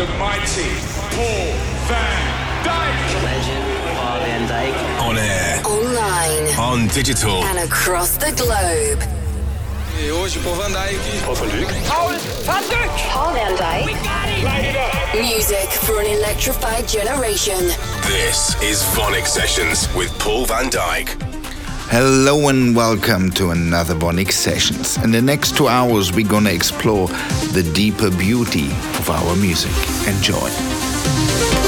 the mighty Paul van Dyk. Legend Paul van Dyk. On air, Online on digital. and across the globe. E hoje, Paul van Dyk. Paul van Dyk. Music for an electrified generation. This is VONYC Sessions with Paul van Dyk. Hello and welcome to another VONYC Sessions. In the next two hours, we're gonna explore the deeper beauty of our music. Enjoy.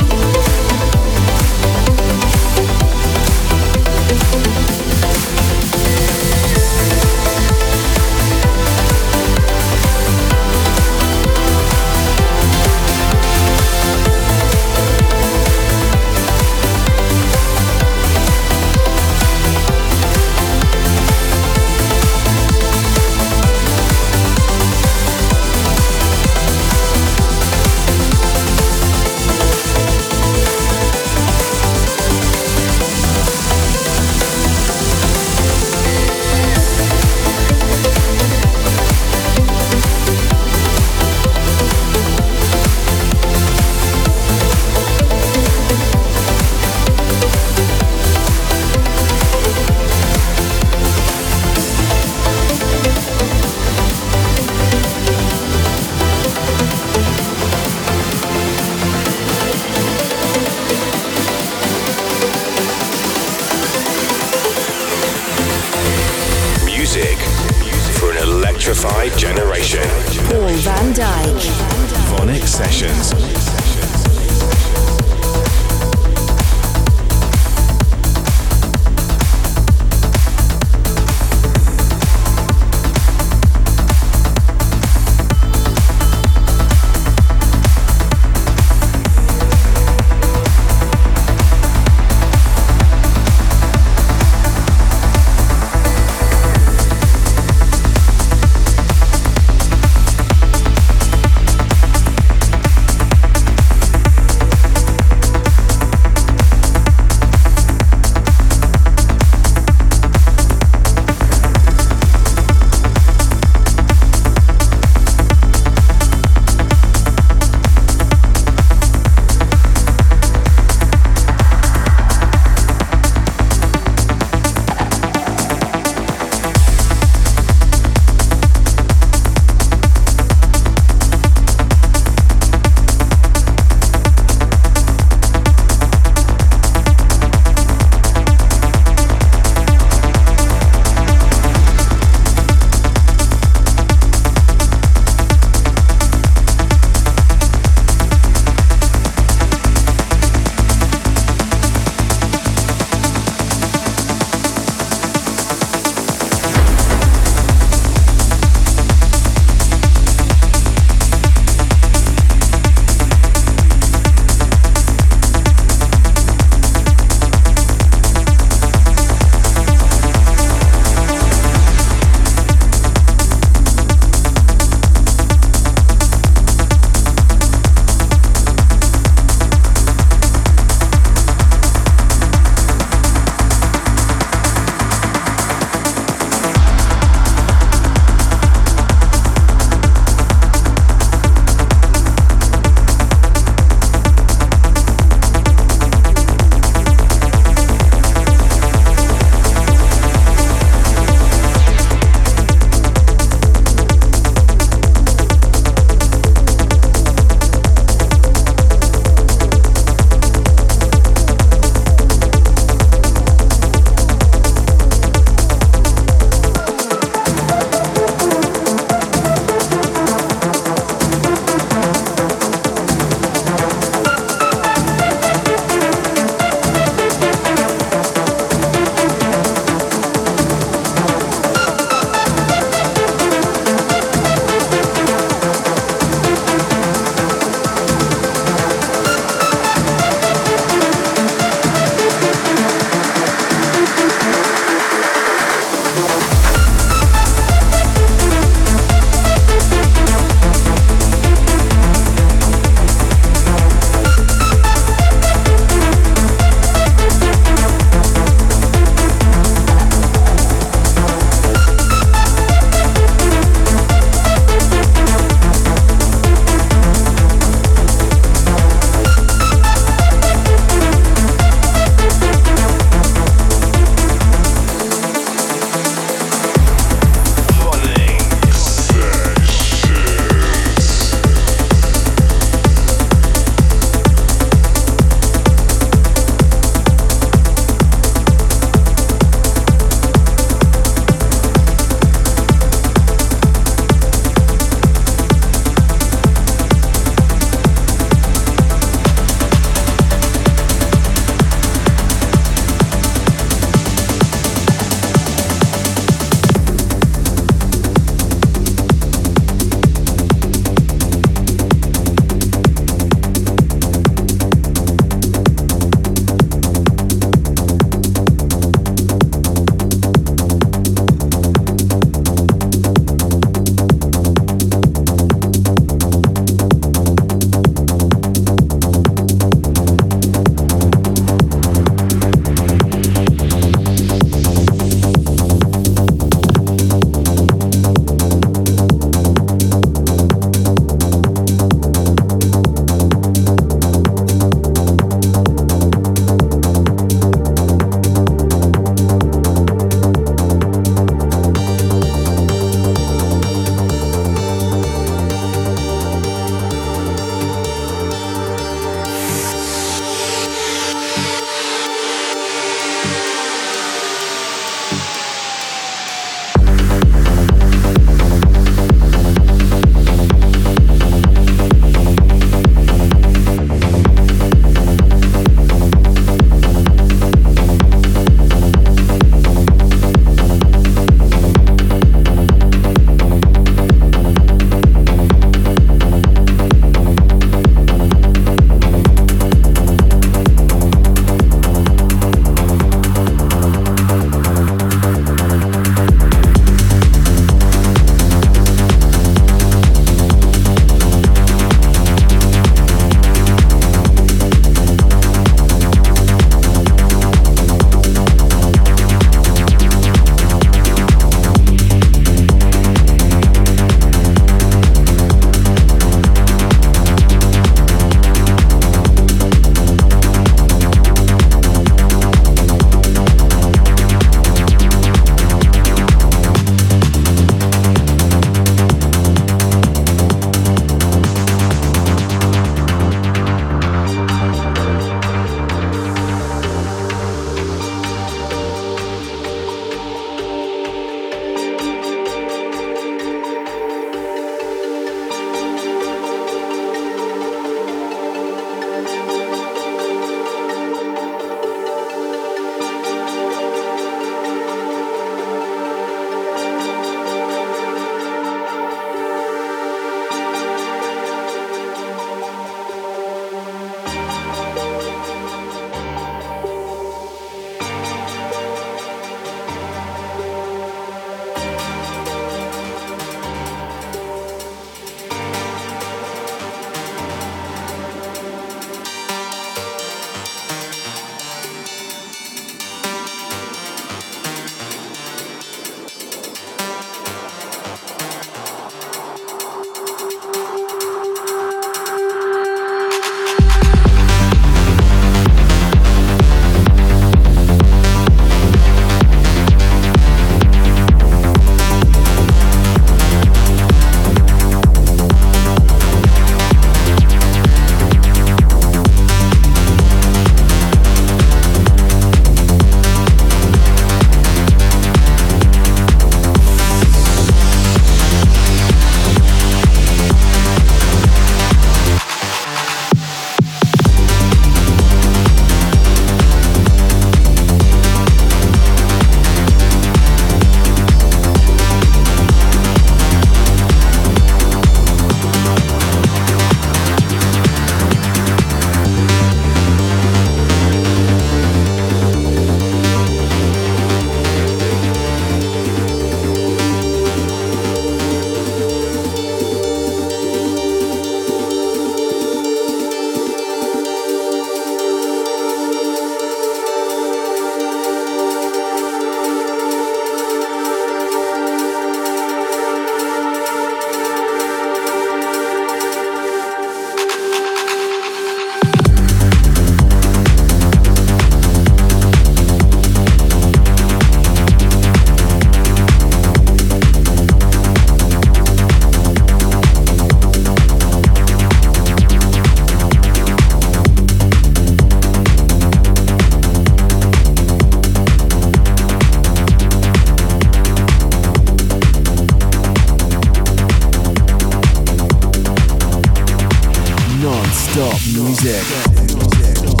Thank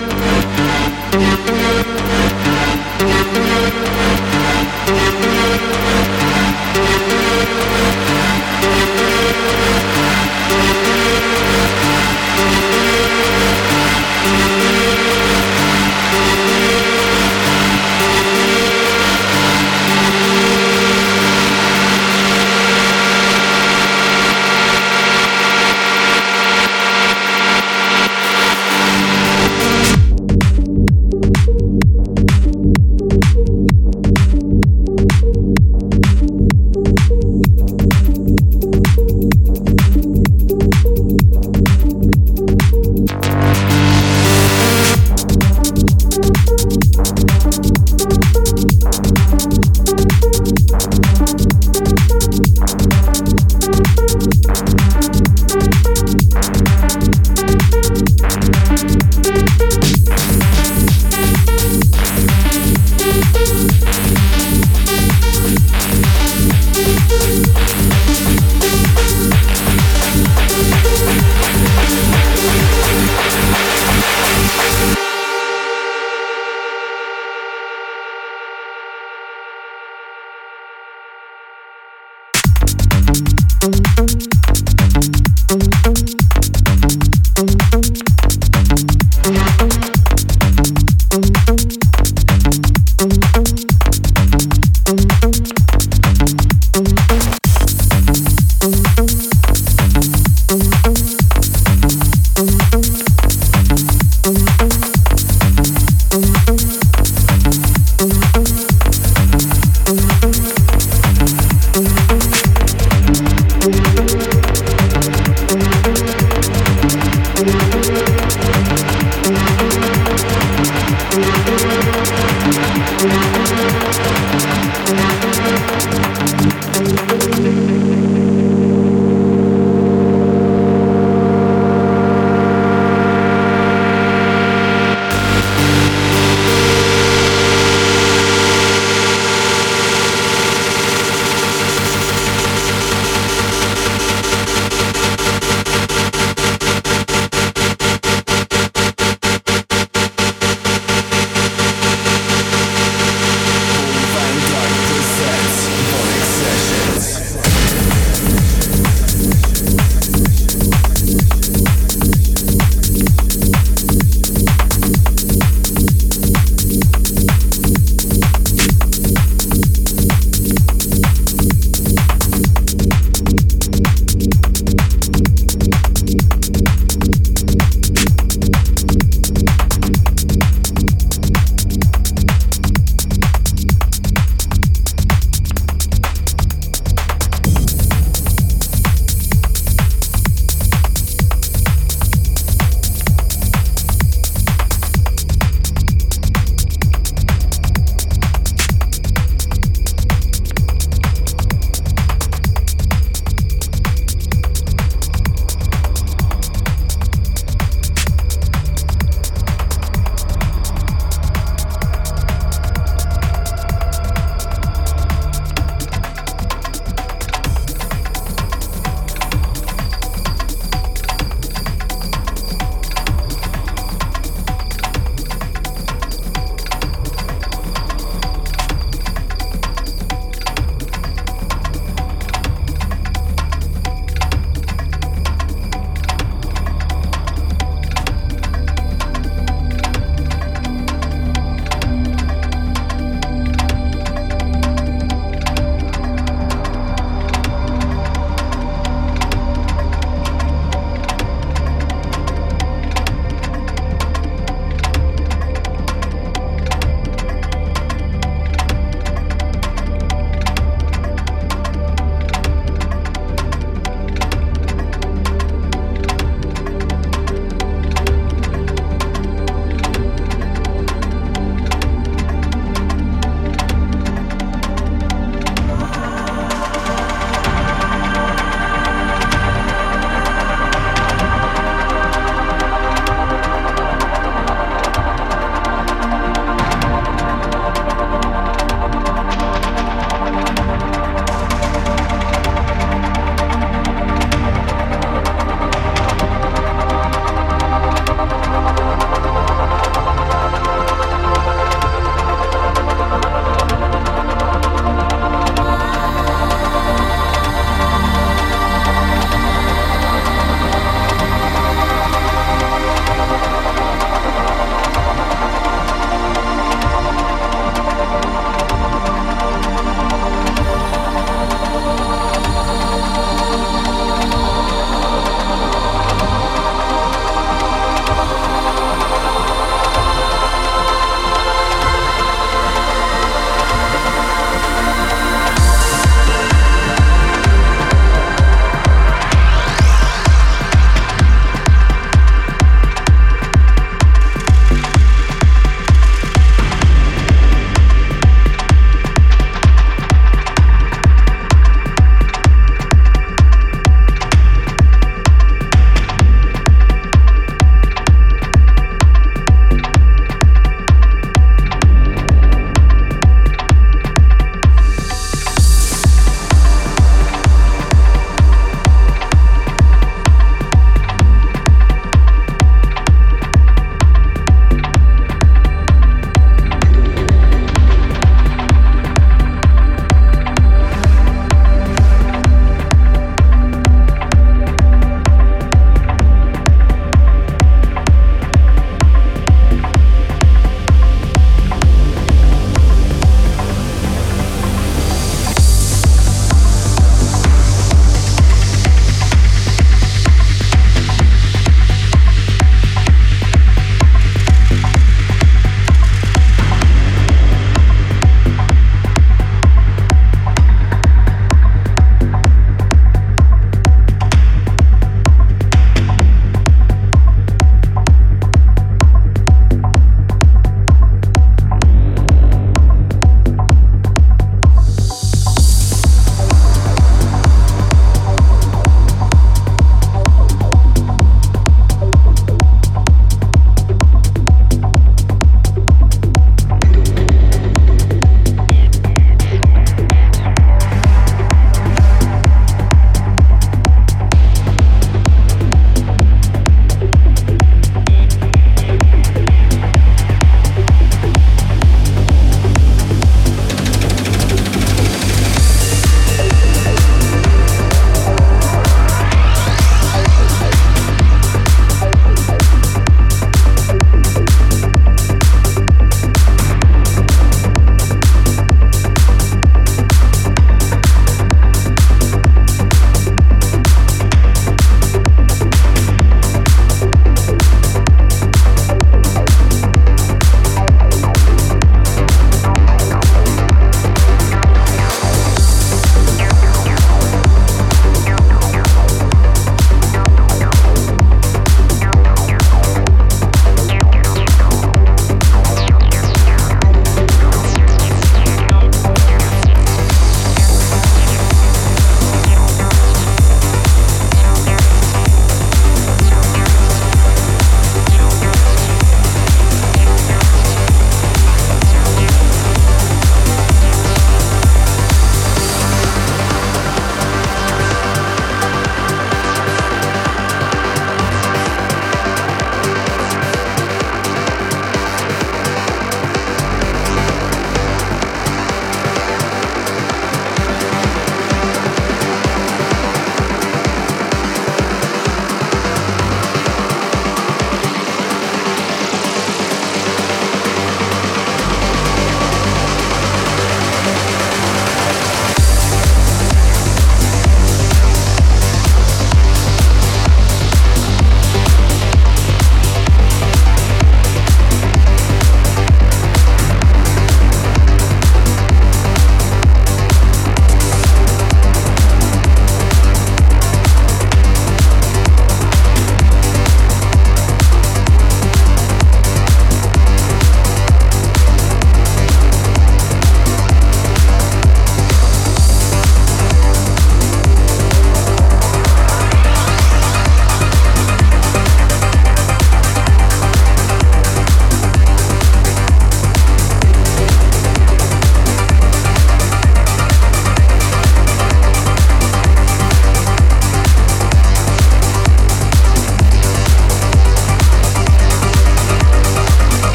Música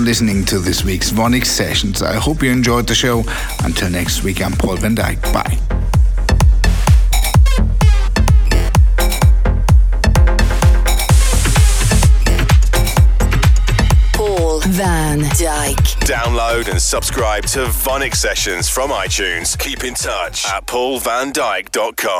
for listening to this week's VONYC Sessions. I hope you enjoyed the show. Until next week, I'm Paul van Dyk. Bye. Paul van Dyk. Download and subscribe to VONYC Sessions from iTunes. Keep in touch at paulvandyk.com.